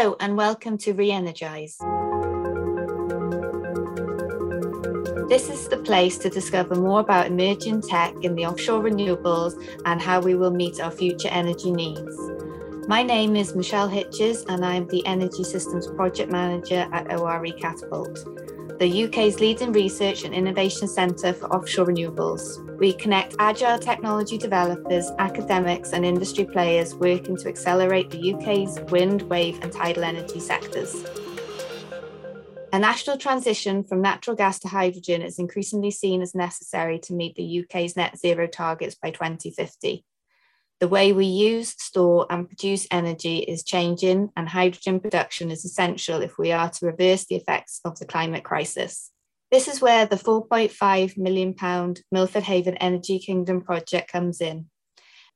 Hello, and welcome to Reenergize. This is the place to discover more about emerging tech in the offshore renewables and how we will meet our future energy needs. My name is Michelle Hitches, and I'm the Energy Systems Project Manager at ORE Catapult the UK's leading research and innovation centre for offshore renewables. We connect agile technology developers, academics, and industry players working to accelerate the UK's wind, wave, and tidal energy sectors. A national transition from natural gas to hydrogen is increasingly seen as necessary to meet the UK's net zero targets by 2050. The way we use, store, and produce energy is changing, and hydrogen production is essential if we are to reverse the effects of the climate crisis. This is where the £4.5 million Milford Haven Energy Kingdom project comes in.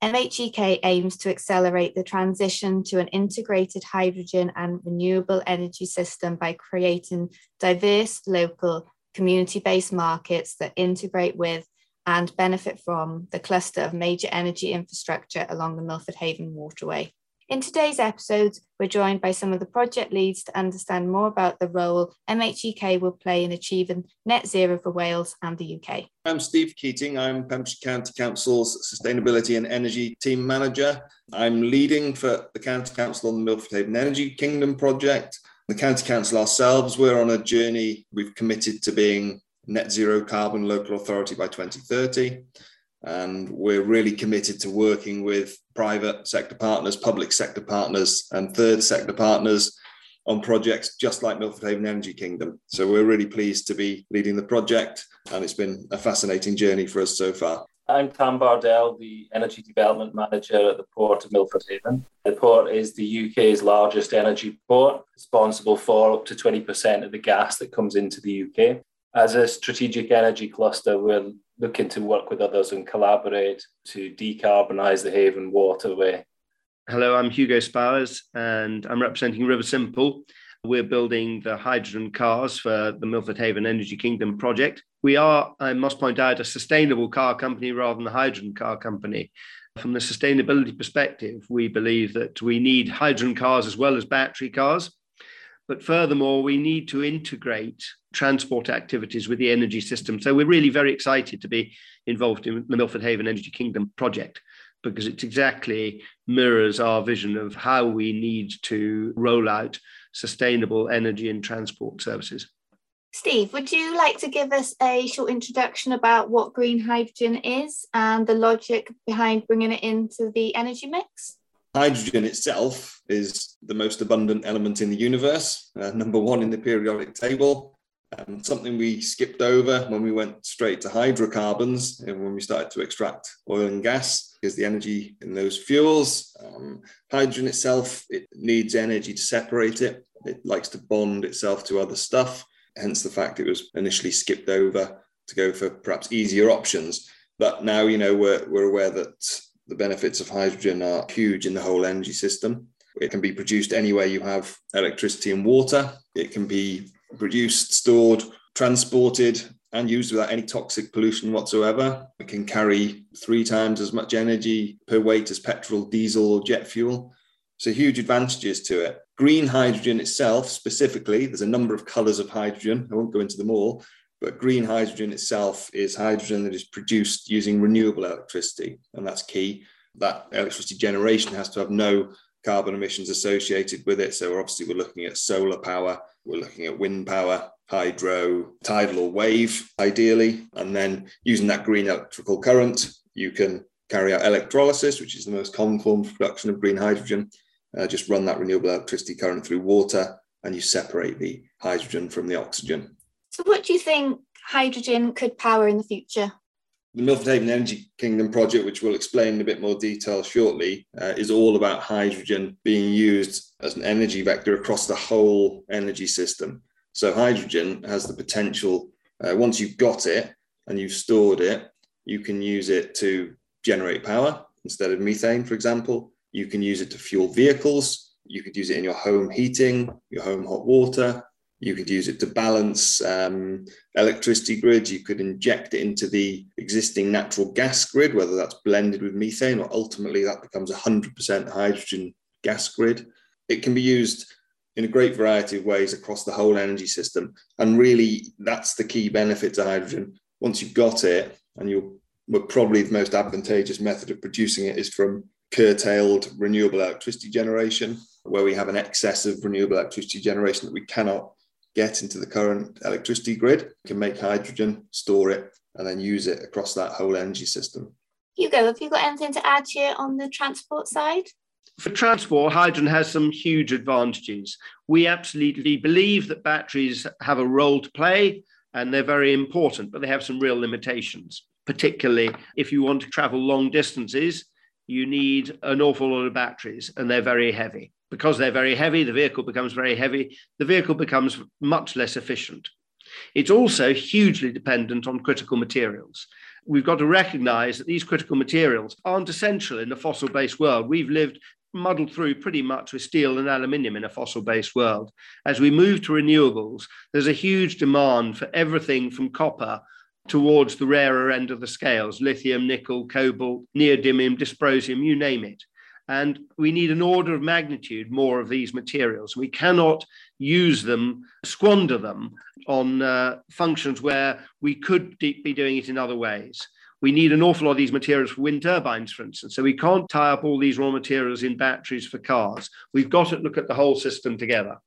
MHEK aims to accelerate the transition to an integrated hydrogen and renewable energy system by creating diverse, local, community based markets that integrate with and benefit from the cluster of major energy infrastructure along the Milford Haven waterway. In today's episode, we're joined by some of the project leads to understand more about the role MHEK will play in achieving net zero for Wales and the UK. I'm Steve Keating. I'm Pembrokeshire County Council's Sustainability and Energy Team Manager. I'm leading for the County Council on the Milford Haven Energy Kingdom project. The County Council ourselves, we're on a journey. We've committed to being net zero carbon local authority by 2030. And we're really committed to working with private sector partners, public sector partners, and third sector partners on projects just like Milford Haven Energy Kingdom. So we're really pleased to be leading the project, and it's been a fascinating journey for us so far. I'm Tam Bardell, the Energy Development Manager at the Port of Milford Haven. The port is the UK's largest energy port, responsible for up to 20% of the gas that comes into the UK as a strategic energy cluster, we're looking to work with others and collaborate to decarbonise the Haven waterway. Hello, I'm Hugo Spowers and I'm representing Riversimple. We're building the hydrogen cars for the Milford Haven Energy Kingdom project. We are, I must point out, a sustainable car company rather than a hydrogen car company. From the sustainability perspective, we believe that we need hydrogen cars as well as battery cars. But furthermore, we need to integrate transport activities with the energy system. So we're really very excited to be involved in the Milford Haven Energy Kingdom project because it exactly mirrors our vision of how we need to roll out sustainable energy and transport services. Steve, would you like to give us a short introduction about what green hydrogen is and the logic behind bringing it into the energy mix? Hydrogen itself is the most abundant element in the universe, uh, number one in the periodic table, and something we skipped over when we went straight to hydrocarbons and when we started to extract oil and gas is the energy in those fuels. Um, hydrogen itself, it needs energy to separate it. It likes to bond itself to other stuff, hence the fact it was initially skipped over to go for perhaps easier options. But now, you know, we're, we're aware that the benefits of hydrogen are huge in the whole energy system. It can be produced anywhere you have electricity and water. It can be produced, stored, transported, and used without any toxic pollution whatsoever. It can carry three times as much energy per weight as petrol, diesel, or jet fuel. So, huge advantages to it. Green hydrogen itself, specifically, there's a number of colors of hydrogen. I won't go into them all, but green hydrogen itself is hydrogen that is produced using renewable electricity, and that's key. That electricity generation has to have no carbon emissions associated with it. So obviously we're looking at solar power, we're looking at wind power, hydro, tidal or wave, ideally, and then using that green electrical current, you can carry out electrolysis, which is the most common form of production of green hydrogen. Uh, just run that renewable electricity current through water, and you separate the hydrogen from the oxygen. So, what do you think hydrogen could power in the future? The Milford Haven Energy Kingdom project, which we'll explain in a bit more detail shortly, uh, is all about hydrogen being used as an energy vector across the whole energy system. So, hydrogen has the potential, uh, once you've got it and you've stored it, you can use it to generate power instead of methane, for example. You can use it to fuel vehicles. You could use it in your home heating, your home hot water, you could use it to balance um, electricity grids. You could inject it into the existing natural gas grid, whether that's blended with methane or ultimately that becomes a 100% hydrogen gas grid. It can be used in a great variety of ways across the whole energy system. And really, that's the key benefit to hydrogen. Once you've got it, and you're probably the most advantageous method of producing it is from curtailed renewable electricity generation, where we have an excess of renewable electricity generation that we cannot get into the current electricity grid. Can make hydrogen, store it, and then use it across that whole energy system. Hugo, have you got anything to add here on the transport side? For transport, hydrogen has some huge advantages. We absolutely believe that batteries have a role to play and they're very important, but they have some real limitations, particularly if you want to travel long distances. You need an awful lot of batteries and they're very heavy. Because they're very heavy, the vehicle becomes very heavy, the vehicle becomes much less efficient. It's also hugely dependent on critical materials. We've got to recognize that these critical materials aren't essential in a fossil based world. We've lived muddled through pretty much with steel and aluminium in a fossil based world. As we move to renewables, there's a huge demand for everything from copper towards the rarer end of the scales lithium, nickel, cobalt, neodymium, dysprosium, you name it. And we need an order of magnitude more of these materials. We cannot use them, squander them on uh, functions where we could be doing it in other ways we need an awful lot of these materials for wind turbines, for instance. So we can't tie up all these raw materials in batteries for cars. We've got to look at the whole system together.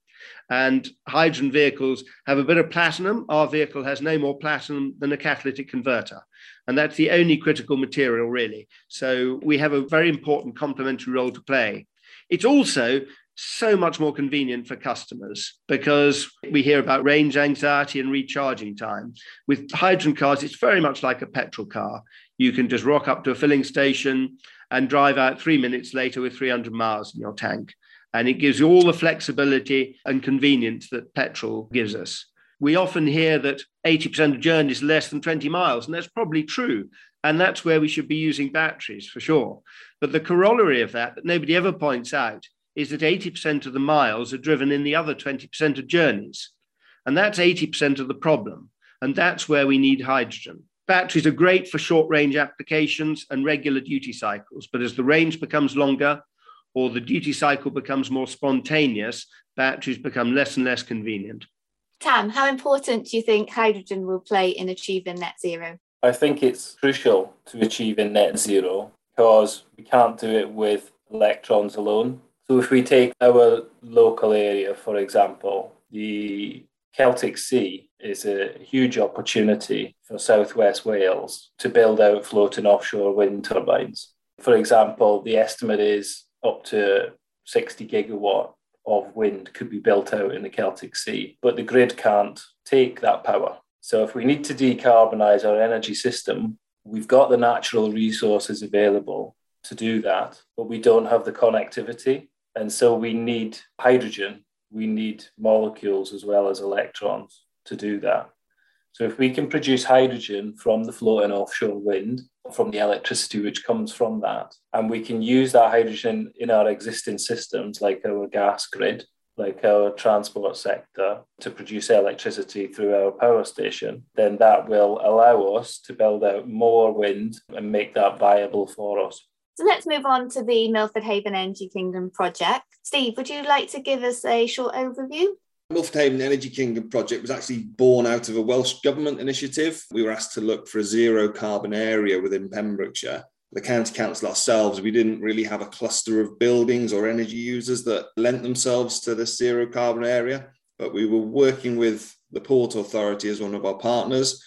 And hydrogen vehicles have a bit of platinum. Our vehicle has no more platinum than a catalytic converter. And that's the only critical material, really. So we have a very important complementary role to play. It's also so much more convenient for customers because we hear about range anxiety and recharging time. With hydrogen cars, it's very much like a petrol car. You can just rock up to a filling station and drive out three minutes later with 300 miles in your tank. And it gives you all the flexibility and convenience that petrol gives us. We often hear that 80% of journeys are less than 20 miles, and that's probably true. And that's where we should be using batteries for sure. But the corollary of that, that nobody ever points out, is that 80% of the miles are driven in the other 20% of journeys. And that's 80% of the problem. And that's where we need hydrogen. Batteries are great for short range applications and regular duty cycles. But as the range becomes longer or the duty cycle becomes more spontaneous, batteries become less and less convenient. Tam, how important do you think hydrogen will play in achieving net zero? I think it's crucial to achieving net zero because we can't do it with electrons alone. So if we take our local area, for example, the Celtic Sea is a huge opportunity for southwest Wales to build out floating offshore wind turbines. For example, the estimate is up to 60 gigawatt of wind could be built out in the Celtic Sea, but the grid can't take that power. So if we need to decarbonize our energy system, we've got the natural resources available to do that, but we don't have the connectivity. And so we need hydrogen, we need molecules as well as electrons to do that. So if we can produce hydrogen from the floating offshore wind, from the electricity which comes from that, and we can use that hydrogen in our existing systems, like our gas grid, like our transport sector, to produce electricity through our power station, then that will allow us to build out more wind and make that viable for us. So let's move on to the Milford Haven Energy Kingdom project. Steve, would you like to give us a short overview? Milford Haven Energy Kingdom project was actually born out of a Welsh Government initiative. We were asked to look for a zero carbon area within Pembrokeshire. The County Council ourselves, we didn't really have a cluster of buildings or energy users that lent themselves to this zero carbon area, but we were working with the Port Authority as one of our partners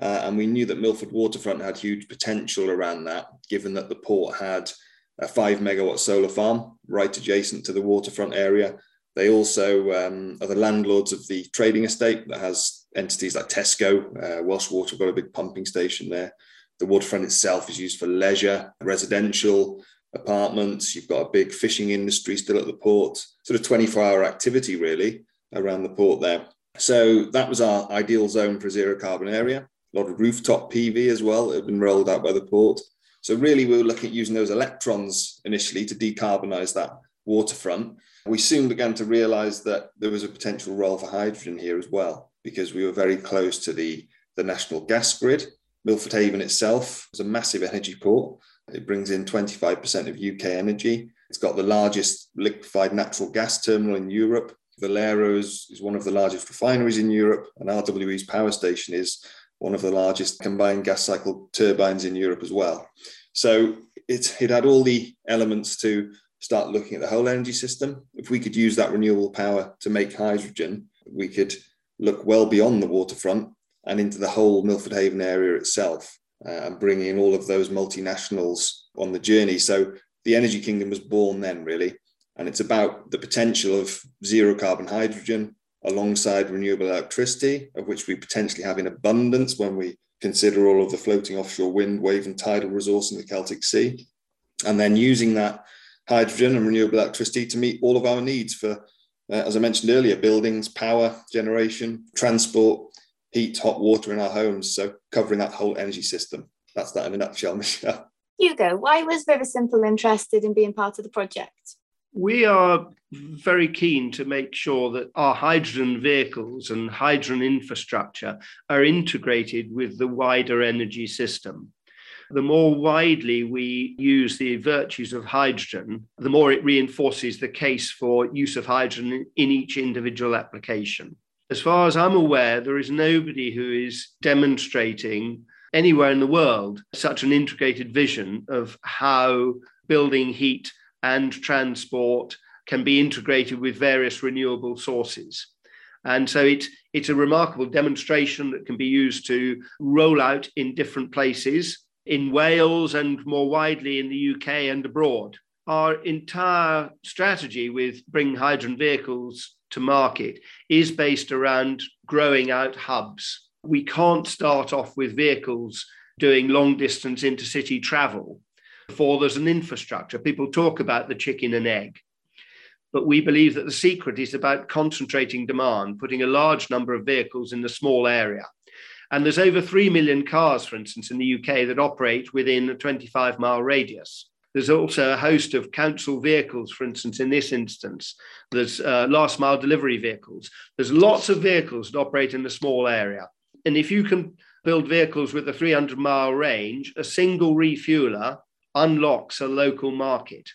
uh, and we knew that Milford Waterfront had huge potential around that, given that the port had a five megawatt solar farm right adjacent to the waterfront area. They also um, are the landlords of the trading estate that has entities like Tesco. Uh, Welsh Water got a big pumping station there. The waterfront itself is used for leisure, residential, apartments. You've got a big fishing industry still at the port, sort of 24 hour activity really around the port there. So that was our ideal zone for a zero carbon area a lot of rooftop PV as well that have been rolled out by the port. So really, we were looking at using those electrons initially to decarbonise that waterfront. We soon began to realise that there was a potential role for hydrogen here as well, because we were very close to the, the national gas grid. Milford Haven itself is a massive energy port. It brings in 25% of UK energy. It's got the largest liquefied natural gas terminal in Europe. Valero is, is one of the largest refineries in Europe, and RWE's power station is one of the largest combined gas cycle turbines in Europe as well. So it, it had all the elements to start looking at the whole energy system. If we could use that renewable power to make hydrogen, we could look well beyond the waterfront and into the whole Milford Haven area itself uh, and bring in all of those multinationals on the journey. So the Energy Kingdom was born then, really. And it's about the potential of zero carbon hydrogen alongside renewable electricity, of which we potentially have in abundance when we consider all of the floating offshore wind, wave, and tidal resource in the Celtic Sea. And then using that hydrogen and renewable electricity to meet all of our needs for, uh, as I mentioned earlier, buildings, power generation, transport, heat, hot water in our homes. So covering that whole energy system. That's that in a nutshell, Michelle. Hugo, why was Riversimple interested in being part of the project? We are very keen to make sure that our hydrogen vehicles and hydrogen infrastructure are integrated with the wider energy system. The more widely we use the virtues of hydrogen, the more it reinforces the case for use of hydrogen in each individual application. As far as I'm aware, there is nobody who is demonstrating anywhere in the world such an integrated vision of how building heat and transport can be integrated with various renewable sources. And so it, it's a remarkable demonstration that can be used to roll out in different places in Wales and more widely in the UK and abroad. Our entire strategy with bringing hydrogen vehicles to market is based around growing out hubs we can't start off with vehicles doing long distance intercity travel before there's an infrastructure. People talk about the chicken and egg. But we believe that the secret is about concentrating demand, putting a large number of vehicles in a small area. And there's over 3 million cars, for instance, in the UK that operate within a 25 mile radius. There's also a host of council vehicles, for instance, in this instance. There's uh, last mile delivery vehicles. There's lots of vehicles that operate in a small area. And if you can build vehicles with a 300 mile range, a single refueler unlocks a local market.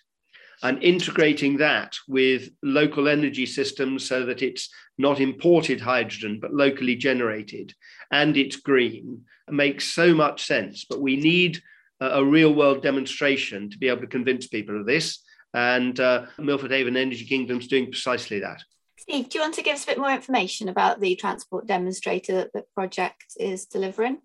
And integrating that with local energy systems so that it's not imported hydrogen, but locally generated and it's green makes so much sense. But we need a, a real world demonstration to be able to convince people of this. And uh, Milford Haven Energy Kingdom is doing precisely that. Steve, do you want to give us a bit more information about the transport demonstrator that the project is delivering?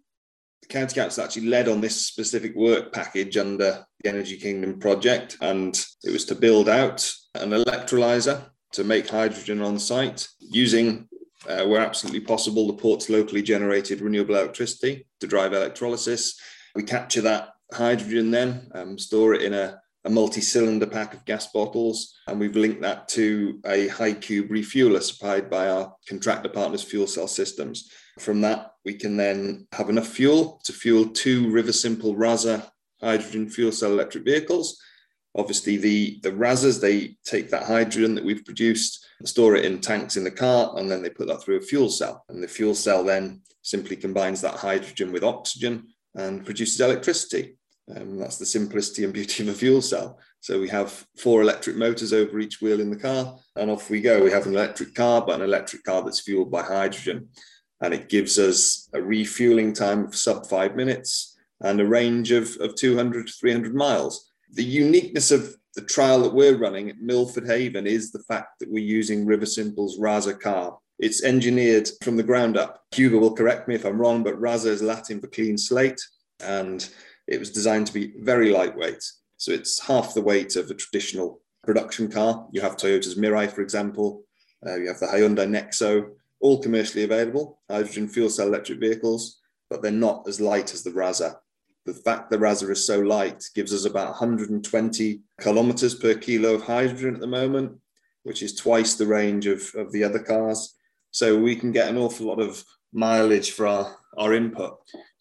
The County Council actually led on this specific work package under the Energy Kingdom project, and it was to build out an electrolyser to make hydrogen on site using, uh, where absolutely possible, the port's locally generated renewable electricity to drive electrolysis. We capture that hydrogen then, um, store it in a a multi-cylinder pack of gas bottles, and we've linked that to a HyCube refueler supplied by our contractor partners fuel cell systems. From that, we can then have enough fuel to fuel two River Simple Rasa hydrogen fuel cell electric vehicles. Obviously, the, the Rasas, they take that hydrogen that we've produced, store it in tanks in the car, and then they put that through a fuel cell. And the fuel cell then simply combines that hydrogen with oxygen and produces electricity. Um, that's the simplicity and beauty of a fuel cell. So we have four electric motors over each wheel in the car, and off we go. We have an electric car, but an electric car that's fueled by hydrogen. And it gives us a refueling time of sub five minutes and a range of, of 200 to 300 miles. The uniqueness of the trial that we're running at Milford Haven is the fact that we're using River Simple's Rasa car. It's engineered from the ground up. Hugo will correct me if I'm wrong, but Rasa is Latin for clean slate. And it was designed to be very lightweight. So it's half the weight of a traditional production car. You have Toyota's Mirai, for example. Uh, you have the Hyundai Nexo, all commercially available, hydrogen fuel cell electric vehicles, but they're not as light as the Rasa. The fact the Rasa is so light gives us about 120 kilometers per kilo of hydrogen at the moment, which is twice the range of, of the other cars. So we can get an awful lot of mileage for our, our input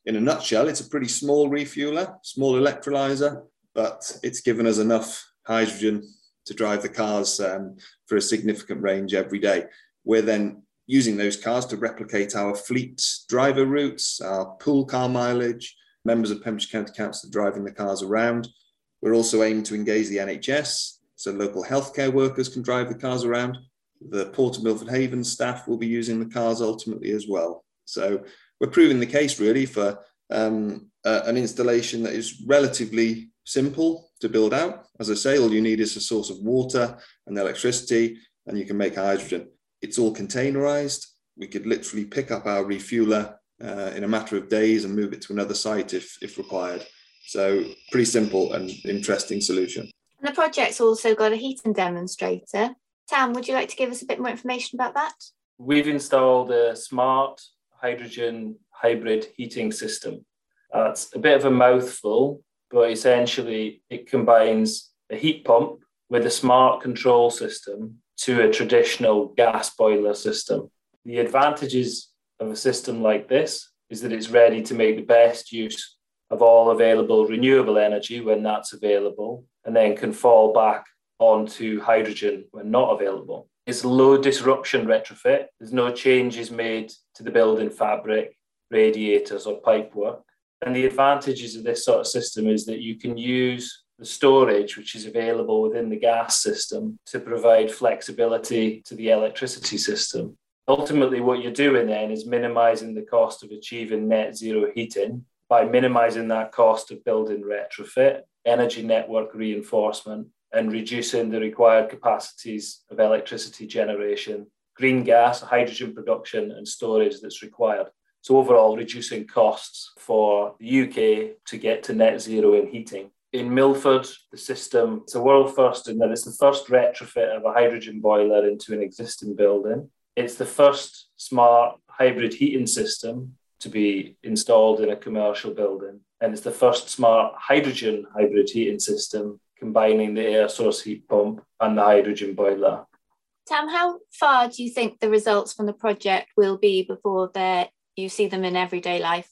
in a nutshell, it's a pretty small refueler, small electrolyzer, but it's given us enough hydrogen to drive the cars um, for a significant range every day. We're then using those cars to replicate our fleet driver routes, our pool car mileage, members of Pembrokeshire County Council driving the cars around. We're also aiming to engage the NHS, so local healthcare workers can drive the cars around. the Port of Milford Haven staff will be using the cars ultimately as well. So we're proving the case really for um, uh, an installation that is relatively simple to build out. As I say, all you need is a source of water and electricity, and you can make hydrogen. It's all containerized. We could literally pick up our refueler uh, in a matter of days and move it to another site if, if required. So pretty simple and interesting solution. And the project's also got a heating demonstrator. Tam, would you like to give us a bit more information about that? We've installed a smart hydrogen hybrid heating system. That's a bit of a mouthful, but essentially it combines a heat pump with a smart control system to a traditional gas boiler system. The advantages of a system like this is that it's ready to make the best use of all available renewable energy when that's available, and then can fall back onto hydrogen when not available. It's low disruption retrofit. There's no changes made to the building fabric, radiators, or pipework. And the advantages of this sort of system is that you can use the storage which is available within the gas system to provide flexibility to the electricity system. Ultimately, what you're doing then is minimizing the cost of achieving net zero heating by minimizing that cost of building retrofit, energy network reinforcement, and reducing the required capacities of electricity generation, green gas, hydrogen production, and storage that's required. So, overall, reducing costs for the UK to get to net zero in heating. In Milford, the system, it's a world first in that it's the first retrofit of a hydrogen boiler into an existing building. It's the first smart hybrid heating system to be installed in a commercial building. And it's the first smart hydrogen hybrid heating system combining the air source heat pump and the hydrogen boiler. Tam, how far do you think the results from the project will be before you see them in everyday life?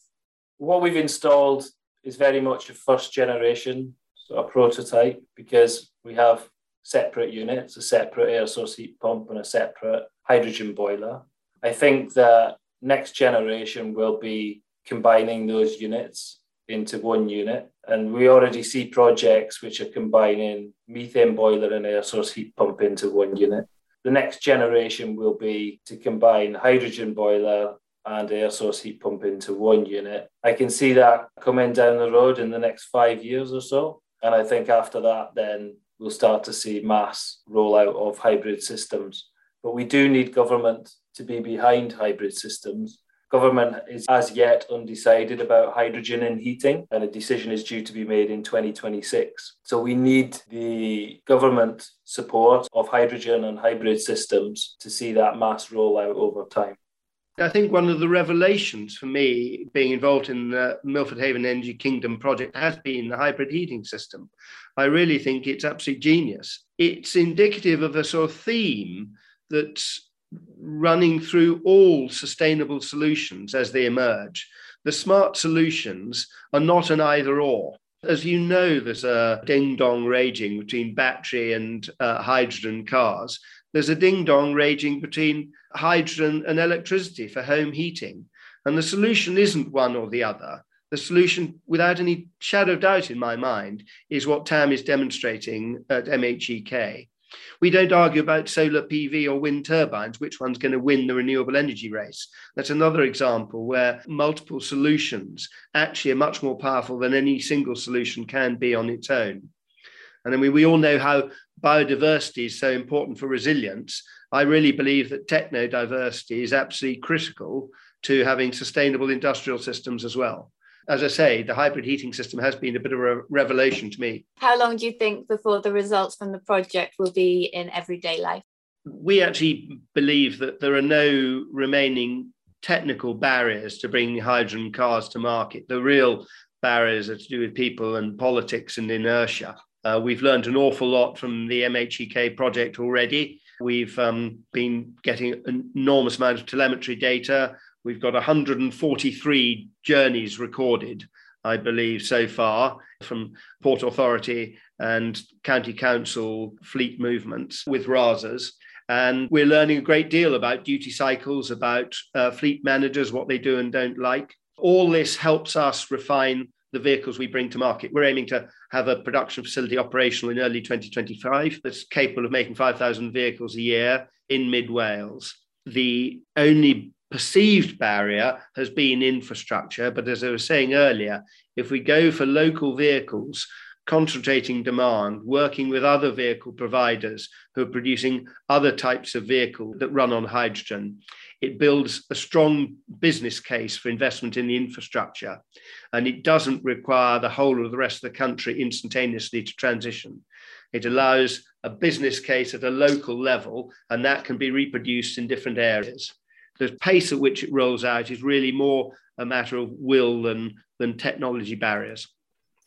What we've installed is very much a first generation, so a prototype, because we have separate units, a separate air source heat pump and a separate hydrogen boiler. I think that next generation will be combining those units into one unit. And we already see projects which are combining methane boiler and air source heat pump into one unit. The next generation will be to combine hydrogen boiler and air source heat pump into one unit. I can see that coming down the road in the next five years or so. And I think after that, then we'll start to see mass rollout of hybrid systems. But we do need government to be behind hybrid systems. Government is as yet undecided about hydrogen in heating, and a decision is due to be made in 2026. So we need the government support of hydrogen and hybrid systems to see that mass rollout over time. I think one of the revelations for me being involved in the Milford Haven Energy Kingdom project has been the hybrid heating system. I really think it's absolute genius. It's indicative of a sort of theme that's running through all sustainable solutions as they emerge. The smart solutions are not an either or. As you know, there's a ding dong raging between battery and uh, hydrogen cars. There's a ding dong raging between hydrogen and electricity for home heating. And the solution isn't one or the other. The solution, without any shadow of doubt in my mind, is what TAM is demonstrating at MHEK. We don't argue about solar PV or wind turbines, which one's going to win the renewable energy race. That's another example where multiple solutions actually are much more powerful than any single solution can be on its own. And I mean, we all know how biodiversity is so important for resilience. I really believe that techno diversity is absolutely critical to having sustainable industrial systems as well as I say, the hybrid heating system has been a bit of a revelation to me. How long do you think before the results from the project will be in everyday life? We actually believe that there are no remaining technical barriers to bringing hydrogen cars to market. The real barriers are to do with people and politics and inertia. Uh, we've learned an awful lot from the MHEK project already. We've um, been getting an enormous amount of telemetry data. We've got 143 journeys recorded, I believe, so far from Port Authority and County Council fleet movements with RASAs. And we're learning a great deal about duty cycles, about uh, fleet managers, what they do and don't like. All this helps us refine the vehicles we bring to market. We're aiming to have a production facility operational in early 2025 that's capable of making 5,000 vehicles a year in mid Wales. The only perceived barrier has been infrastructure. But as I was saying earlier, if we go for local vehicles, concentrating demand, working with other vehicle providers who are producing other types of vehicle that run on hydrogen, it builds a strong business case for investment in the infrastructure. And it doesn't require the whole of the rest of the country instantaneously to transition. It allows a business case at a local level, and that can be reproduced in different areas the pace at which it rolls out is really more a matter of will than, than technology barriers.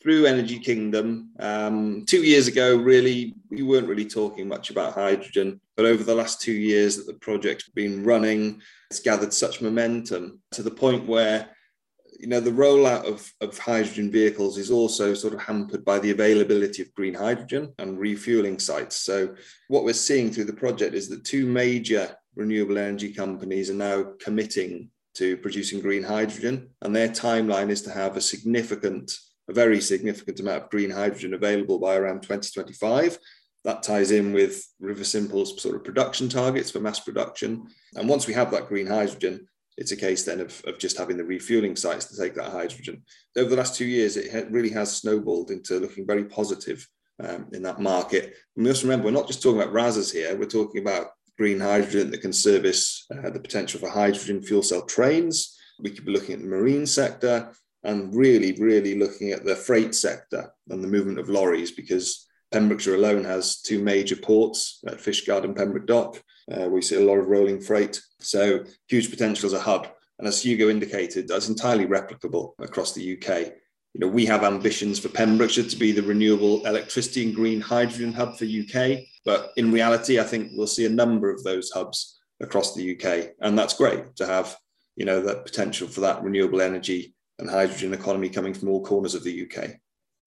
Through Energy Kingdom, um, two years ago, really, we weren't really talking much about hydrogen. But over the last two years that the project's been running, it's gathered such momentum to the point where you know the rollout of, of hydrogen vehicles is also sort of hampered by the availability of green hydrogen and refueling sites so what we're seeing through the project is that two major renewable energy companies are now committing to producing green hydrogen, and their timeline is to have a significant, a very significant amount of green hydrogen available by around 2025. That ties in with Riversimple's sort of production targets for mass production. And once we have that green hydrogen, it's a case then of, of just having the refueling sites to take that hydrogen. Over the last two years, it really has snowballed into looking very positive um, in that market. And we must remember, we're not just talking about RASs here, we're talking about green hydrogen that can service uh, the potential for hydrogen fuel cell trains. We could be looking at the marine sector and really, really looking at the freight sector and the movement of lorries because Pembrokeshire alone has two major ports at Fishguard and Pembroke Dock. Uh, we see a lot of rolling freight. So huge potential as a hub. And as Hugo indicated, that's entirely replicable across the UK. You know, we have ambitions for Pembrokeshire to be the renewable electricity and green hydrogen hub for UK. But in reality, I think we'll see a number of those hubs across the UK. And that's great to have, you know, that potential for that renewable energy and hydrogen economy coming from all corners of the UK.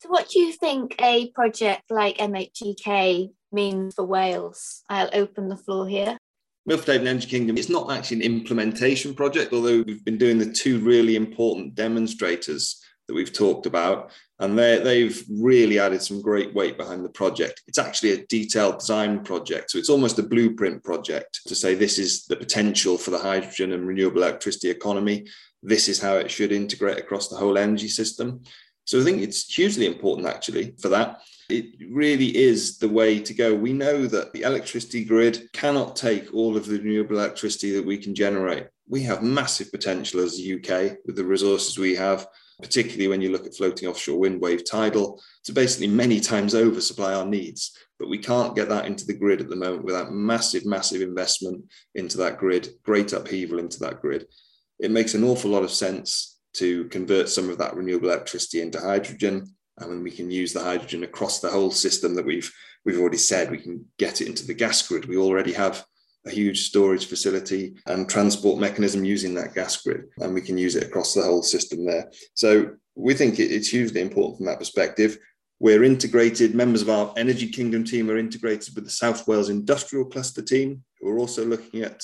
So what do you think a project like MHEK means for Wales? I'll open the floor here. Milford Haven Energy Kingdom, it's not actually an implementation project, although we've been doing the two really important demonstrators that we've talked about. And they've really added some great weight behind the project. It's actually a detailed design project. So it's almost a blueprint project to say this is the potential for the hydrogen and renewable electricity economy. This is how it should integrate across the whole energy system. So I think it's hugely important actually for that. It really is the way to go. We know that the electricity grid cannot take all of the renewable electricity that we can generate. We have massive potential as the UK with the resources we have particularly when you look at floating offshore wind, wave, tidal, to basically many times over supply our needs. But we can't get that into the grid at the moment without massive, massive investment into that grid, great upheaval into that grid. It makes an awful lot of sense to convert some of that renewable electricity into hydrogen. And when we can use the hydrogen across the whole system that we've we've already said, we can get it into the gas grid. We already have a huge storage facility and transport mechanism using that gas grid, and we can use it across the whole system there. So we think it's hugely important from that perspective. We're integrated, members of our Energy Kingdom team are integrated with the South Wales Industrial Cluster team, who are also looking at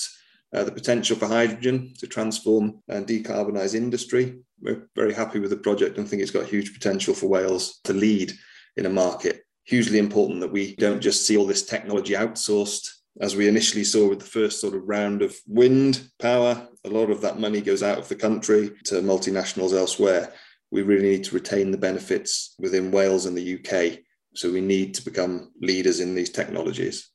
uh, the potential for hydrogen to transform and decarbonise industry. We're very happy with the project and think it's got huge potential for Wales to lead in a market. Hugely important that we don't just see all this technology outsourced as we initially saw with the first sort of round of wind power, a lot of that money goes out of the country to multinationals elsewhere. We really need to retain the benefits within Wales and the UK. So we need to become leaders in these technologies.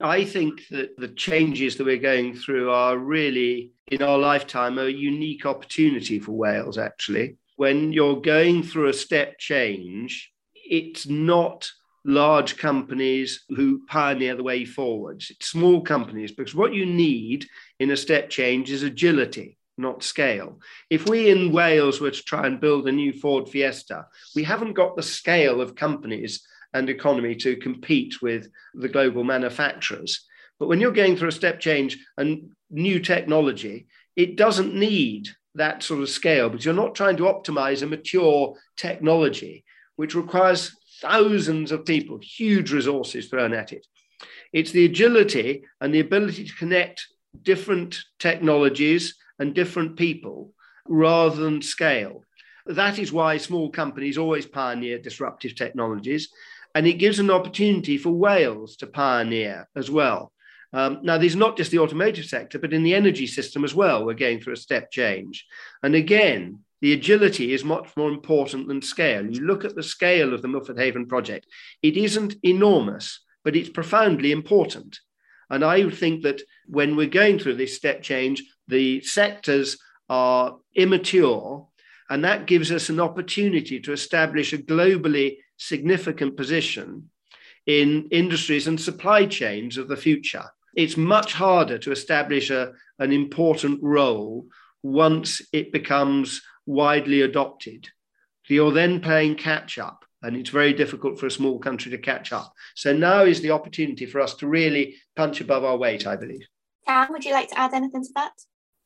I think that the changes that we're going through are really, in our lifetime, a unique opportunity for Wales, actually. When you're going through a step change, it's not large companies who pioneer the way forwards. It's small companies because what you need in a step change is agility, not scale. If we in Wales were to try and build a new Ford Fiesta, we haven't got the scale of companies and economy to compete with the global manufacturers. But when you're going through a step change and new technology, it doesn't need that sort of scale because you're not trying to optimize a mature technology, which requires thousands of people, huge resources thrown at it. It's the agility and the ability to connect different technologies and different people rather than scale. That is why small companies always pioneer disruptive technologies. And it gives an opportunity for Wales to pioneer as well. Um, now, these are not just the automotive sector, but in the energy system as well, we're going through a step change. And again, the agility is much more important than scale. You look at the scale of the Milford Haven project, it isn't enormous, but it's profoundly important. And I think that when we're going through this step change, the sectors are immature, and that gives us an opportunity to establish a globally significant position in industries and supply chains of the future. It's much harder to establish a, an important role once it becomes widely adopted. You're then playing catch up, and it's very difficult for a small country to catch up. So now is the opportunity for us to really punch above our weight, I believe. Tam, would you like to add anything to that?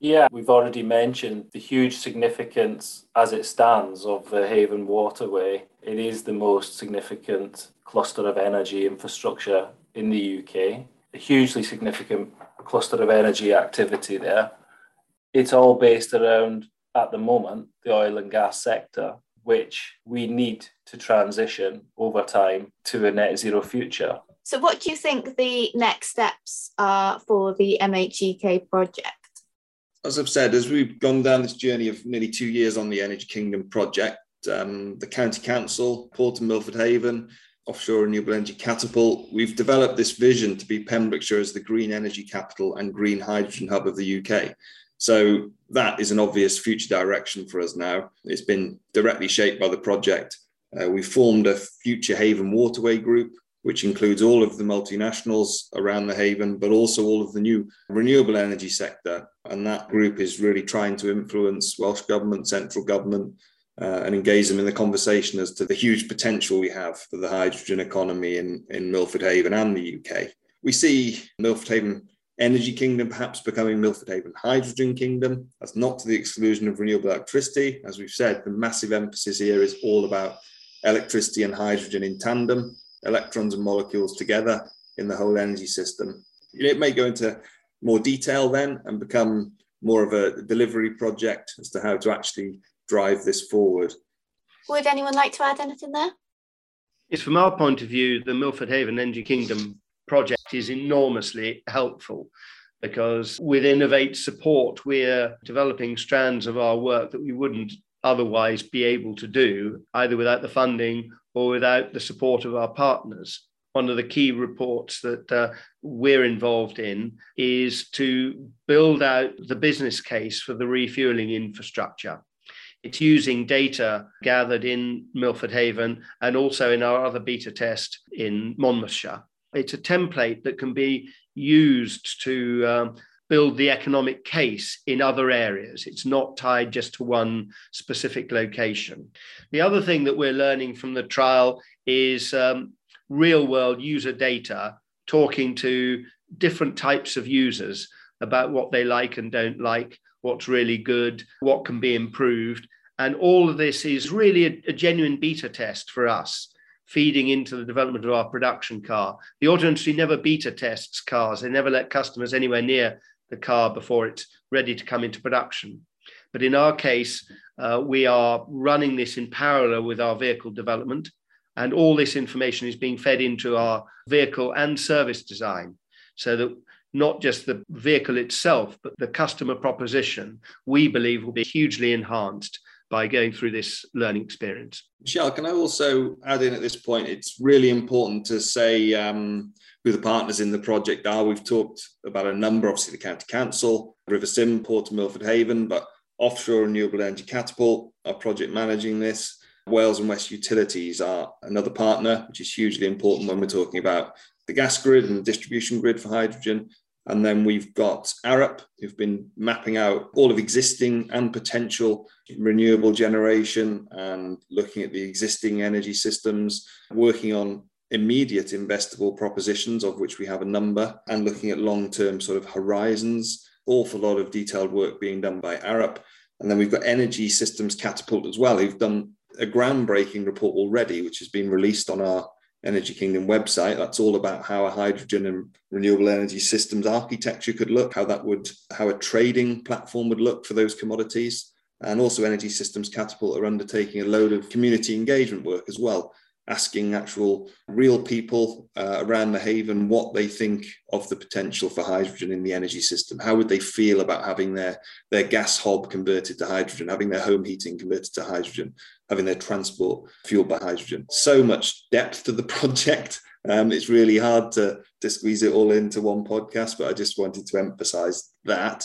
Yeah, we've already mentioned the huge significance as it stands of the Haven Waterway. It is the most significant cluster of energy infrastructure in the UK, a hugely significant cluster of energy activity there. It's all based around, at the moment, the oil and gas sector, which we need to transition over time to a net zero future. So, what do you think the next steps are for the MHEK project? As I've said, as we've gone down this journey of nearly two years on the Energy Kingdom project, um, the County Council, Port and Milford Haven, Offshore Renewable Energy Catapult, we've developed this vision to be Pembrokeshire as the green energy capital and green hydrogen hub of the UK. So that is an obvious future direction for us now. It's been directly shaped by the project. Uh, we formed a Future Haven Waterway Group which includes all of the multinationals around the haven, but also all of the new renewable energy sector. And that group is really trying to influence Welsh Government, central government, uh, and engage them in the conversation as to the huge potential we have for the hydrogen economy in, in Milford Haven and the UK. We see Milford Haven Energy Kingdom perhaps becoming Milford Haven Hydrogen Kingdom. That's not to the exclusion of renewable electricity. As we've said, the massive emphasis here is all about electricity and hydrogen in tandem electrons and molecules together in the whole energy system. It may go into more detail then and become more of a delivery project as to how to actually drive this forward. Would anyone like to add anything there? It's from our point of view, the Milford Haven Energy Kingdom project is enormously helpful because with Innovate support, we're developing strands of our work that we wouldn't otherwise be able to do, either without the funding or without the support of our partners. One of the key reports that uh, we're involved in is to build out the business case for the refueling infrastructure. It's using data gathered in Milford Haven and also in our other beta test in Monmouthshire. It's a template that can be used to um, build the economic case in other areas. It's not tied just to one specific location. The other thing that we're learning from the trial is um, real world user data talking to different types of users about what they like and don't like, what's really good, what can be improved. And all of this is really a, a genuine beta test for us feeding into the development of our production car. The auto industry never beta tests cars. They never let customers anywhere near the car before it's ready to come into production. But in our case, uh, we are running this in parallel with our vehicle development, and all this information is being fed into our vehicle and service design so that not just the vehicle itself, but the customer proposition, we believe will be hugely enhanced by going through this learning experience. Michelle, can I also add in at this point? It's really important to say um, who the partners in the project are. We've talked about a number, obviously the County Council, River Sim, Port of Milford Haven, but Offshore Renewable Energy Catapult are project managing this. Wales and West Utilities are another partner, which is hugely important when we're talking about the gas grid and the distribution grid for hydrogen. And then we've got Arup, who've been mapping out all of existing and potential renewable generation and looking at the existing energy systems, working on immediate investable propositions, of which we have a number, and looking at long term sort of horizons. Awful lot of detailed work being done by Arup. And then we've got Energy Systems Catapult as well, who've done a groundbreaking report already, which has been released on our Energy Kingdom website. That's all about how a hydrogen and renewable energy systems architecture could look, how that would, how a trading platform would look for those commodities. And also, Energy Systems Catapult are undertaking a load of community engagement work as well asking actual real people uh, around the haven what they think of the potential for hydrogen in the energy system. How would they feel about having their, their gas hob converted to hydrogen, having their home heating converted to hydrogen, having their transport fueled by hydrogen? So much depth to the project. Um, it's really hard to, to squeeze it all into one podcast, but I just wanted to emphasize that.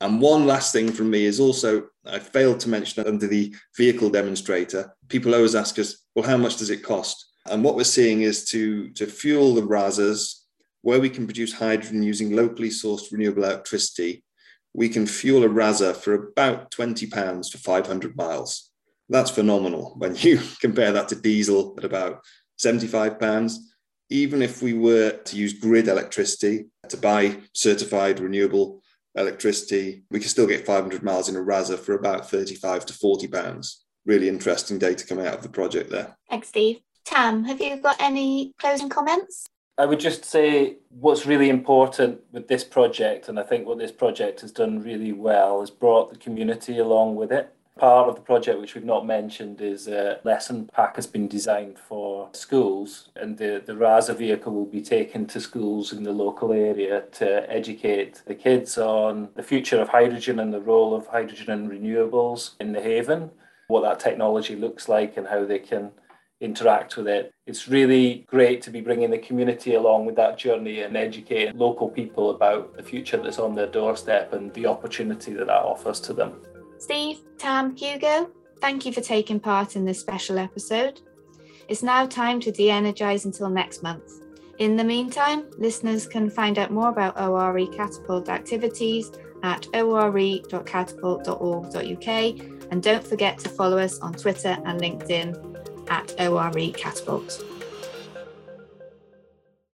And one last thing from me is also, I failed to mention under the vehicle demonstrator, people always ask us, well, how much does it cost? And what we're seeing is to, to fuel the Rasas, where we can produce hydrogen using locally sourced renewable electricity, we can fuel a Rasa for about 20 pounds for 500 miles. That's phenomenal when you compare that to diesel at about 75 pounds. Even if we were to use grid electricity to buy certified renewable electricity, we can still get 500 miles in a Rasa for about 35 to 40 pounds. Really interesting data coming out of the project there. Thanks, Steve. Tam, have you got any closing comments? I would just say what's really important with this project, and I think what this project has done really well, is brought the community along with it part of the project which we've not mentioned is a lesson pack has been designed for schools and the, the Rasa vehicle will be taken to schools in the local area to educate the kids on the future of hydrogen and the role of hydrogen and renewables in the haven, what that technology looks like and how they can interact with it. It's really great to be bringing the community along with that journey and educating local people about the future that's on their doorstep and the opportunity that that offers to them. Steve, Tam, Hugo, thank you for taking part in this special episode. It's now time to de energize until next month. In the meantime, listeners can find out more about ORE Catapult activities at ore.catapult.org.uk and don't forget to follow us on Twitter and LinkedIn at ORE Catapult.